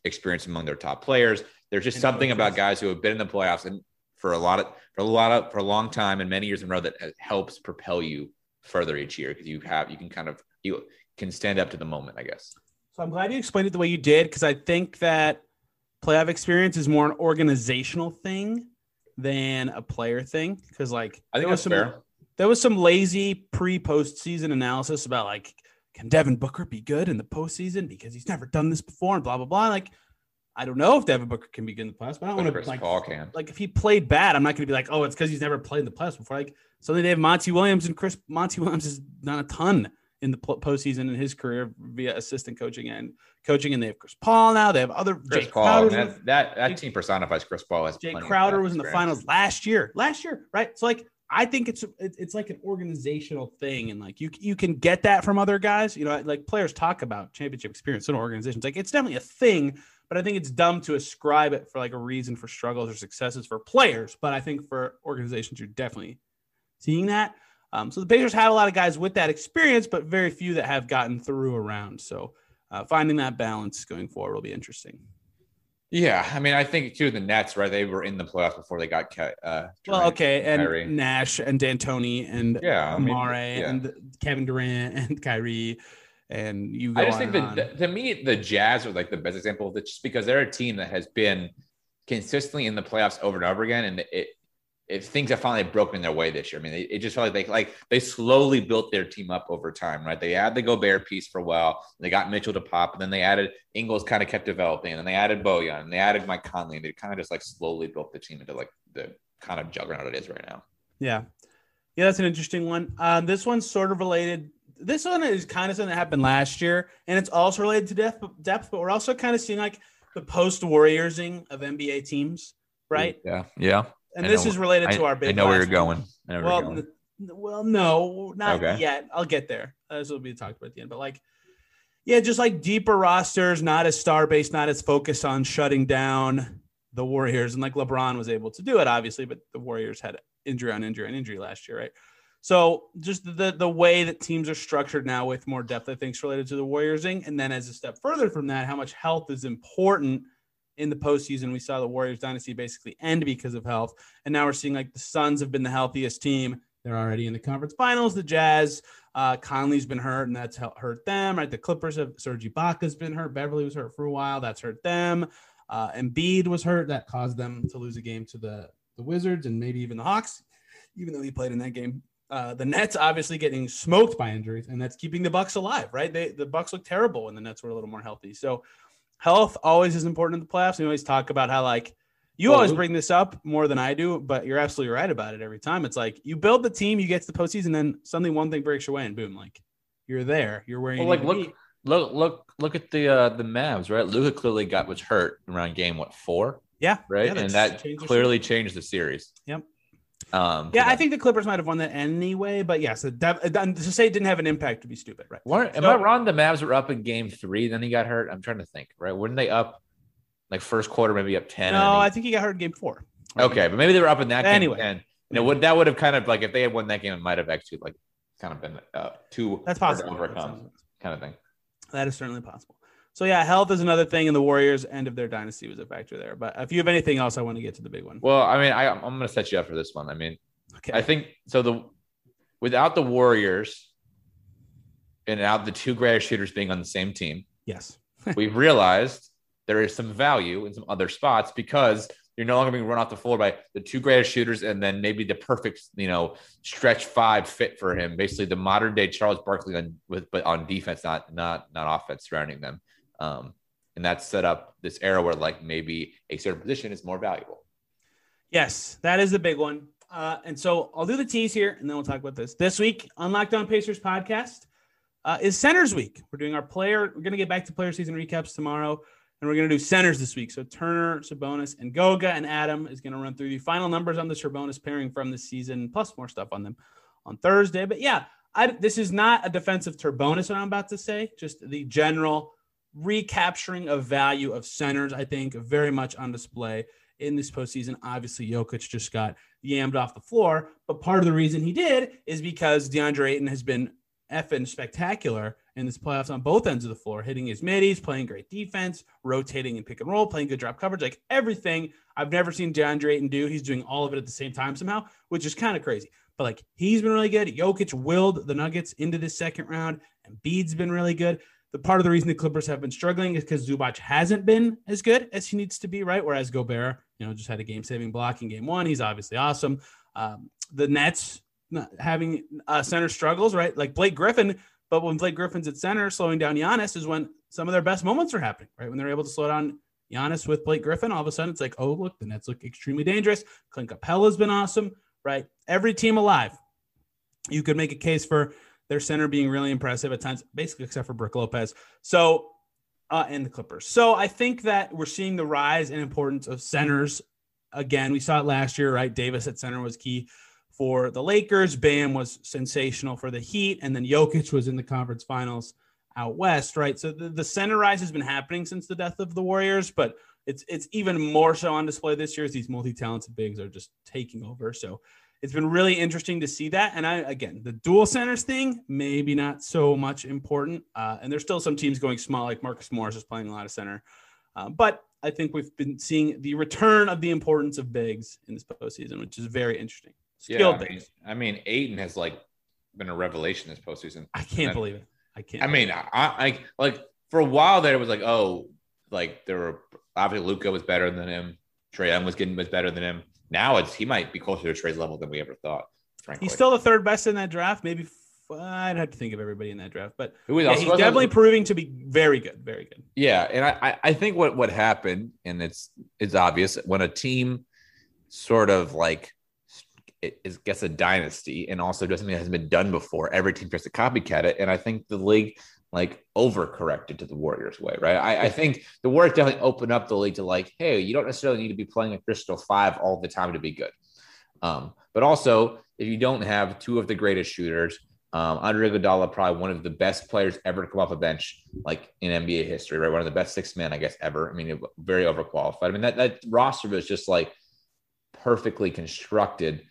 experience among their top players. There's just something about guys who have been in the playoffs and for a lot of for a lot of for a long time and many years in a row that uh, helps propel you further each year because you have you can kind of you can stand up to the moment, I guess. So I'm glad you explained it the way you did because I think that playoff experience is more an organizational thing than a player thing. Because like I think there was some fair. there was some lazy pre postseason analysis about like can Devin Booker be good in the postseason because he's never done this before and blah blah blah. Like I don't know if Devin Booker can be good in the playoffs, but I don't want Chris to like Paul can. like if he played bad, I'm not going to be like, oh, it's because he's never played in the playoffs before. Like suddenly they have Monty Williams and Chris Monty Williams has done a ton in the po- postseason in his career via assistant coaching and coaching, and they have Chris Paul now. They have other Chris Jae Paul. Crowder. man, that, that team personifies Chris Paul. As Jae Crowder was in the finals last year. Last year, right? So like, I think it's it's like an organizational thing, and like you you can get that from other guys. You know, like players talk about championship experience in organizations. Like it's definitely a thing, but I think it's dumb to ascribe it for like a reason for struggles or successes for players. But I think for organizations, you're definitely seeing that. Um, so the Pacers have a lot of guys with that experience, but very few that have gotten through around. So uh, finding that balance going forward will be interesting. Yeah, I mean, I think too the Nets, right? They were in the playoffs before they got cut. Uh, Well, okay, and. Nash and D'Antoni and Yeah, I mean, Amare yeah. and Kevin Durant and Kyrie, and you. Go I just on think that to me, the Jazz are like the best example of this, just because they're a team that has been consistently in the playoffs over and over again, and it. It, things have finally broken their way this year. I mean, it, it just felt like they like they slowly built their team up over time, right? They had the Gobert piece for a while. They got Mitchell to pop, and then they added Ingles, kind of kept developing, and then they added Bojan, and they added Mike Conley, and they kind of just like slowly built the team into like the kind of juggernaut it is right now. yeah, yeah, that's an interesting one. Um, this one's sort of related. This one is kind of something that happened last year, and it's also related to depth. Depth, but we're also kind of seeing like the post Warriorsing of NBA teams, right? Yeah, yeah. And I this know- is related I, to our big. I know where you're going. I know where well, you're going. n- well, no, not Okay. yet. I'll get there. Uh, this will be talked about at the end. But like, yeah, just like deeper rosters, not as star based, not as focused on shutting down the Warriors, and like LeBron was able to do it, obviously. But the Warriors had injury on injury on injury last year, right? So just the the way that teams are structured now with more depth, I think, is related to the Warriors thing. And then as a step further from that, how much health is important in the postseason. We saw the Warriors dynasty basically end because of health, and now we're seeing like the Suns have been the healthiest team. They're already in the conference finals. The Jazz, uh, Conley's been hurt, and that's hurt them. Right, the Clippers have Serge Ibaka's been hurt. Beverley was hurt for a while. That's hurt them. Uh, Embiid was hurt. That caused them to lose a game to the the Wizards and maybe even the Hawks, even though he played in that game. Uh, the Nets obviously getting smoked by injuries, and that's keeping the Bucks alive. Right, they the Bucks look terrible when the Nets were a little more healthy. So health always is important in the playoffs. We always talk about how like you well, always bring this up more than I do, but you're absolutely right about it every time. It's like you build the team, you get to the postseason, then suddenly one thing breaks your way, and boom, like you're there. You're where you well, like look, look, look, look at the uh the Mavs, right? Luka clearly got was hurt around game what four? Yeah, right, yeah, and that clearly changed the series. Yep. Um, yeah, I think the Clippers might have won that anyway, but yes, to say it didn't have an impact would be stupid, right? What, am so, I wrong? The Mavs were up in Game Three, then he got hurt. I'm trying to think, right? Weren't they up like first quarter, maybe up ten? No, he... I think he got hurt in Game Four. Okay, but maybe they were up in that anyway. game. Anyway, you know, would that would have kind of like if they had won that game, it might have actually like kind of been uh, too that's possible overcome kind of thing. That is certainly possible. So yeah, health is another thing, and the Warriors' end of their dynasty was a factor there. But if you have anything else, I want to get to the big one. Well, I mean, I, I'm going to set you up for this one. I mean, okay. I think so. The without the Warriors and out the two greatest shooters being on the same team, yes, we've realized there is some value in some other spots because you're no longer being run off the floor by the two greatest shooters and then maybe the perfect, you know, stretch five fit for him. Basically, the modern day Charles Barkley on with but on defense, not not not offense surrounding them. Um, and that's set up this era where like maybe a certain position is more valuable. Yes, that is the big one. Uh, and so I'll do the tease here and then we'll talk about this. This week on Locked On Pacers podcast uh, is Centers Week. We're doing our player, we're going to get back to player season recaps tomorrow, and we're going to do centers this week. So Turner, Sabonis, and Goga and Adam is going to run through the final numbers on the Sabonis pairing from the season, plus more stuff on them on Thursday. But yeah, I, this is not a defensive Turbonis, what I'm about to say, just the general recapturing of value of centers, I think, very much on display in this postseason. Obviously, Jokic just got yammed off the floor, but part of the reason he did is because DeAndre Ayton has been effing spectacular in this playoffs on both ends of the floor, hitting his middies, playing great defense, rotating and pick and roll, playing good drop coverage, like everything I've never seen DeAndre Ayton do. He's doing all of it at the same time somehow, which is kind of crazy. But like he's been really good. Jokic willed the Nuggets into this second round, and Bede's been really good the part of the reason the Clippers have been struggling is because Zubac hasn't been as good as he needs to be, right? Whereas Gobert, you know, just had a game saving block in game one. He's obviously awesome. Um, the Nets having uh, center struggles, right? Like Blake Griffin, but when Blake Griffin's at center, slowing down Giannis is when some of their best moments are happening, right? When they're able to slow down Giannis with Blake Griffin, all of a sudden it's like, oh, look, the Nets look extremely dangerous. Clint Capela's been awesome, right? Every team alive. You could make a case for their center being really impressive at times, basically except for Brook Lopez. So, uh, and the Clippers. So I think that we're seeing the rise in importance of centers again. We saw it last year, right? Davis at center was key for the Lakers. Bam was sensational for the Heat, and then Jokic was in the conference finals out west, right? So the, the center rise has been happening since the death of the Warriors, but it's it's even more so on display this year as these multi-talented bigs are just taking over. So it's been really interesting to see that. And I, again, the dual centers thing, maybe not so much important. Uh, and there's still some teams going small, like Marcus Morris is playing a lot of center. Uh, but I think we've been seeing the return of the importance of bigs in this postseason, which is very interesting. Skilled yeah, I mean, I mean, Ayton has like been a revelation this postseason. I can't believe it. I can't. I mean, I, I like for a while there, it was like, oh, like there were obviously Luka was better than him. Trae Young was getting was better than him now it's he might be closer to Trae's level than we ever thought. Frankly, he's still the third best in that draft. Maybe I'd have to think of everybody in that draft, but yeah, he's definitely proving to be very good, very good. Yeah, and I I think what what happened, and it's it's obvious when a team sort of like it, it gets a dynasty and also does something that hasn't been done before. Every team tries to copycat it, and I think the league like overcorrected to the Warriors way, right? I, I, think the Warriors definitely opened up the league to like, hey, you don't necessarily need to be playing a crystal five all the time to be good. Um, but also, if you don't have two of the greatest shooters, um, Andre Iguodala, probably one of the best players ever to come off a bench, like in NBA history, right? One of the best six men, I guess, ever. I mean, very overqualified. I mean, that, that roster was just like perfectly constructed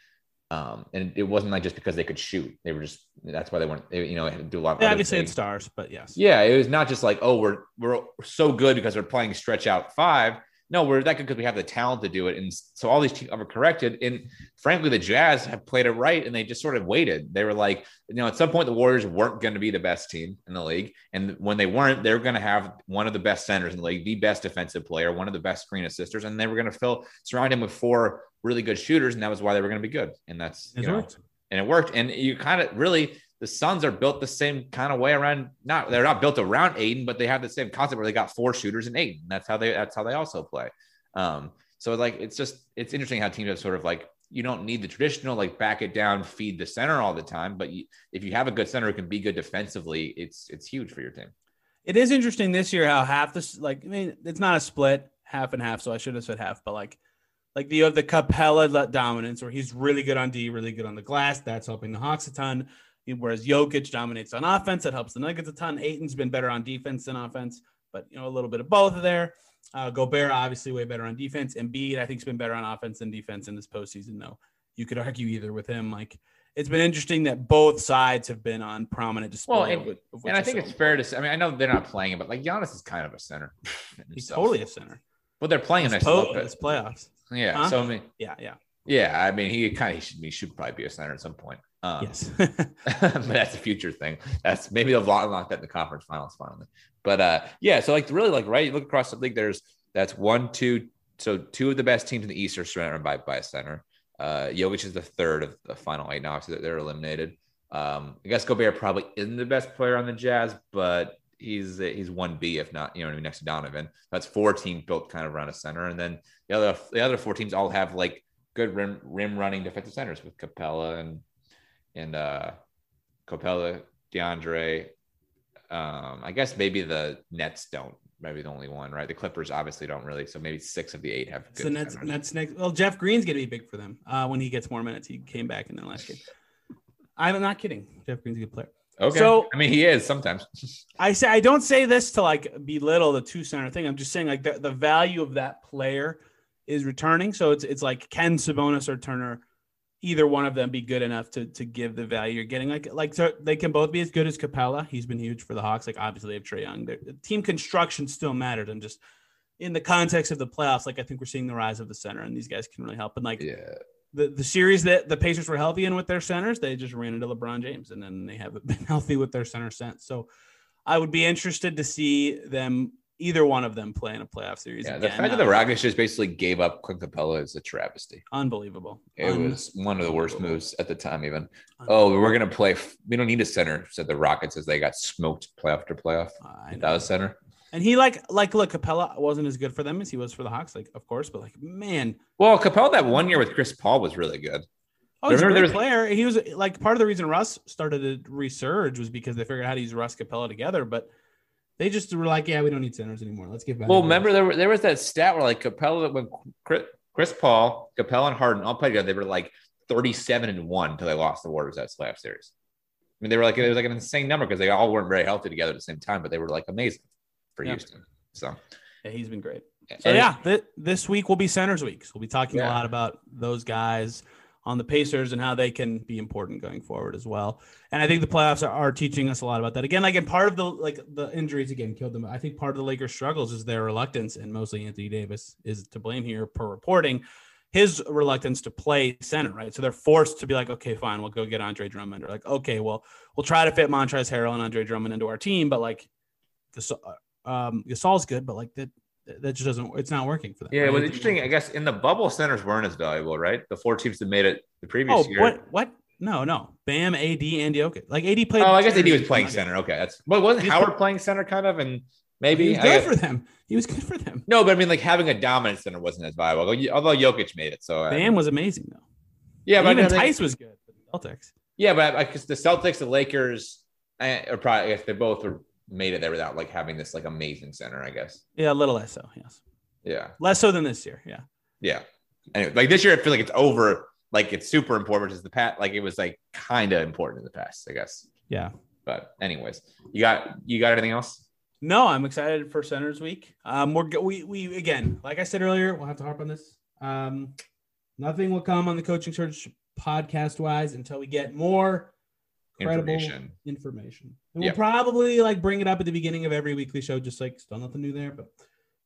Um, and it wasn't like just because they could shoot; they were just that's why they weren't. They, you know, had to do a lot. Of Yeah, obviously it's stars, but yes. Yeah, it was not just like, oh, we're we're so good because we're playing stretch out five. No, we're that good because we have the talent to do it. And so all these teams are corrected. And frankly, the Jazz have played it right and they just sort of waited. They were like, you know, at some point the Warriors weren't going to be the best team in the league. And when they weren't, they were going to have one of the best centers in the league, the best defensive player, one of the best screen assisters, and they were going to fill surround him with four really good shooters, and that was why they were going to be good. And that's It you know, worked. and it worked. And you kind of really the Suns are built the same kind of way around. Not they're not built around Ayton, but they have the same concept where they got four shooters and Ayton. That's how they that's how they also play. Um, so like it's just it's interesting how teams have sort of like you don't need the traditional like back it down, feed the center all the time, but you, if you have a good center who can be good defensively, it's it's huge for your team. It is interesting this year how half this like I mean it's not a split half and half, so I should have said half, but like like you have the Capela dominance where he's really good on D, really good on the glass. That's helping the Hawks a ton. Whereas Jokic dominates on offense, that helps the Nuggets a ton. Ayton's been better on defense than offense, but you know a little bit of both there. Uh, Gobert obviously way better on defense. Embiid I think has been better on offense than defense in this postseason. Though you could argue either with him. Like it's been interesting that both sides have been on prominent display. Well, and- of which And I think so it's fair to say. I mean, I know they're not playing him, but like Giannis is kind of a center. He's totally a center. But they're playing him po- a little bit. it's playoffs. Yeah. Huh? So I mean, Yeah, yeah. yeah. I mean, he kind of should be should probably be a center at some point. Um, yes. but that's a future thing. That's maybe they'll unlock that in the conference finals finally. But uh, yeah, so like really like right, you look across the league. There's that's one, two, so two of the best teams in the East are surrounded by by a center. Uh, Jokic is the third of the final eight. Now, obviously, they're eliminated. Um, I guess Gobert probably isn't the best player on the Jazz, but he's he's one B if not, you know, next to Donovan. That's four teams built kind of around a center, and then the other the other four teams all have like good rim rim running defensive centers with Capela and and uh Capela, DeAndre. Um, I guess maybe the Nets don't. Maybe the only one, right? The Clippers obviously don't really. So maybe six of the eight have good. so Nets. Nets next. Well, Jeff Green's gonna be big for them uh, when he gets more minutes. He came back in the last game. I'm not kidding. Jeff Green's a good player. Okay. So- I mean, he is sometimes. I say I don't say this to like belittle the two center thing. I'm just saying like the, the value of that player is returning. So it's it's like can Sabonis or Turner, either one of them be good enough to to give the value you're getting? Like like so they can both be as good as Capela. He's been huge for the Hawks. Like obviously they have Trae Young. Their team construction still mattered. And just in the context of the playoffs, like I think we're seeing the rise of the center, and these guys can really help. And like yeah. the, the series that the Pacers were healthy in with their centers, they just ran into LeBron James, and then they haven't been healthy with their center since. So I would be interested to see them either one of them play in a playoff series. Yeah. The again. fact that the Rockets just basically gave up Clint Capela is a travesty. unbelievable. It Un- was one of the worst moves at the time, even. Oh, we're gonna play. We don't need a center, said the Rockets as they got smoked playoff after playoff. Without a center. And he like like look, Capela wasn't as good for them as he was for the Hawks, like of course, but like man, Well, Capela that one year with Chris Paul was really good. oh, he's a Remember great there player. He was like part of the reason Russ started to resurge was because they figured out how to use Russ Capela together, but they just were like, yeah, we don't need centers anymore. Let's get back. Well, remember there were, there was that stat where like Capela when Chris, Chris Paul, Capela, and Harden all played together, they were like thirty-seven and one until they lost the Warriors that playoff series. I mean, they were like it was like an insane number because they all weren't very healthy together at the same time, but they were like amazing for Yeah. Houston. So Yeah, he's been great. So and- yeah, th- this week will be centers weeks. We'll be talking a lot about those guys on the Pacers and how they can be important going forward as well. And I think the playoffs are, are teaching us a lot about that. Again, like and part of the like the injuries again killed them. I think part of the Lakers' struggles is their reluctance, and mostly Anthony Davis is to blame here per reporting. His reluctance to play center, right? So they're forced to be like, okay, fine, we'll go get Andre Drummond, or like, okay, well, we'll try to fit Montrezl Harrell and Andre Drummond into our team, but like, Gasol, um, Gasol's good, but like that that just doesn't it's not working for them. Yeah, right? it was interesting. I guess in the bubble, centers weren't as valuable, right? The four teams that made it the previous Oh, year. what what? No, no. Bam, AD, and Jokic. Like AD played. Oh, I guess AD was playing center. Okay, that's. But wasn't Howard put- playing center kind of? And He maybe was good guess- for them. He was good for them. no, but I mean, like having a dominant center wasn't as valuable. Although Jokic made it, so I- Bam was amazing though. yeah, And but even I think- Theis was good for the Celtics. Yeah, but I guess the Celtics, the Lakers, eh, or probably I guess they both were made it there without like having this like amazing center. I guess. Yeah, a little less so. Yes, Yeah, less so than this year. Yeah. yeah. Anyway, like this year, I feel like it's over. Like it's super important because the past, like it was like kind of important in the past, I guess. Yeah. But anyways, you got you got anything else? No, I'm excited for Centers Week. Um, we're we we again, like I said earlier, we'll have to harp on this. Um, nothing will come on the coaching search podcast wise until we get more Information. information. And we'll Yep. probably like bring it up at the beginning of every weekly show, just like still nothing new there. But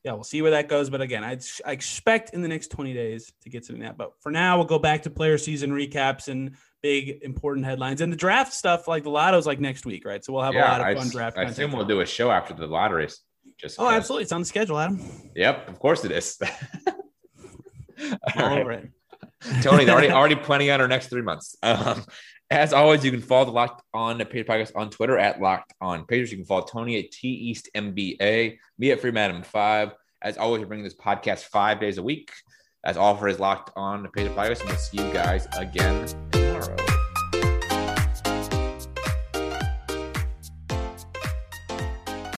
yeah, we'll see where that goes. But again, I'd, I expect in the next 20 days to get something that. But for now, we'll go back to player season recaps and big important headlines and the draft stuff. Like the lotto's like next week, right? So we'll have a lot of I, fun draft. I content. assume we'll do a show after the lotteries. Just Oh, 'cause. absolutely. It's on the schedule, Adam. Yep, of course it is. All All right. over it. Already already planning out our next three months. Um, as always, you can follow the Locked On Pacers Podcast on Twitter at Locked On Pacers. You can follow Tony at T East MBA, me at Free Madam Five. As always, we're bringing this podcast five days a week. That's all for his Locked On Pacers Podcast, and we'll see you guys again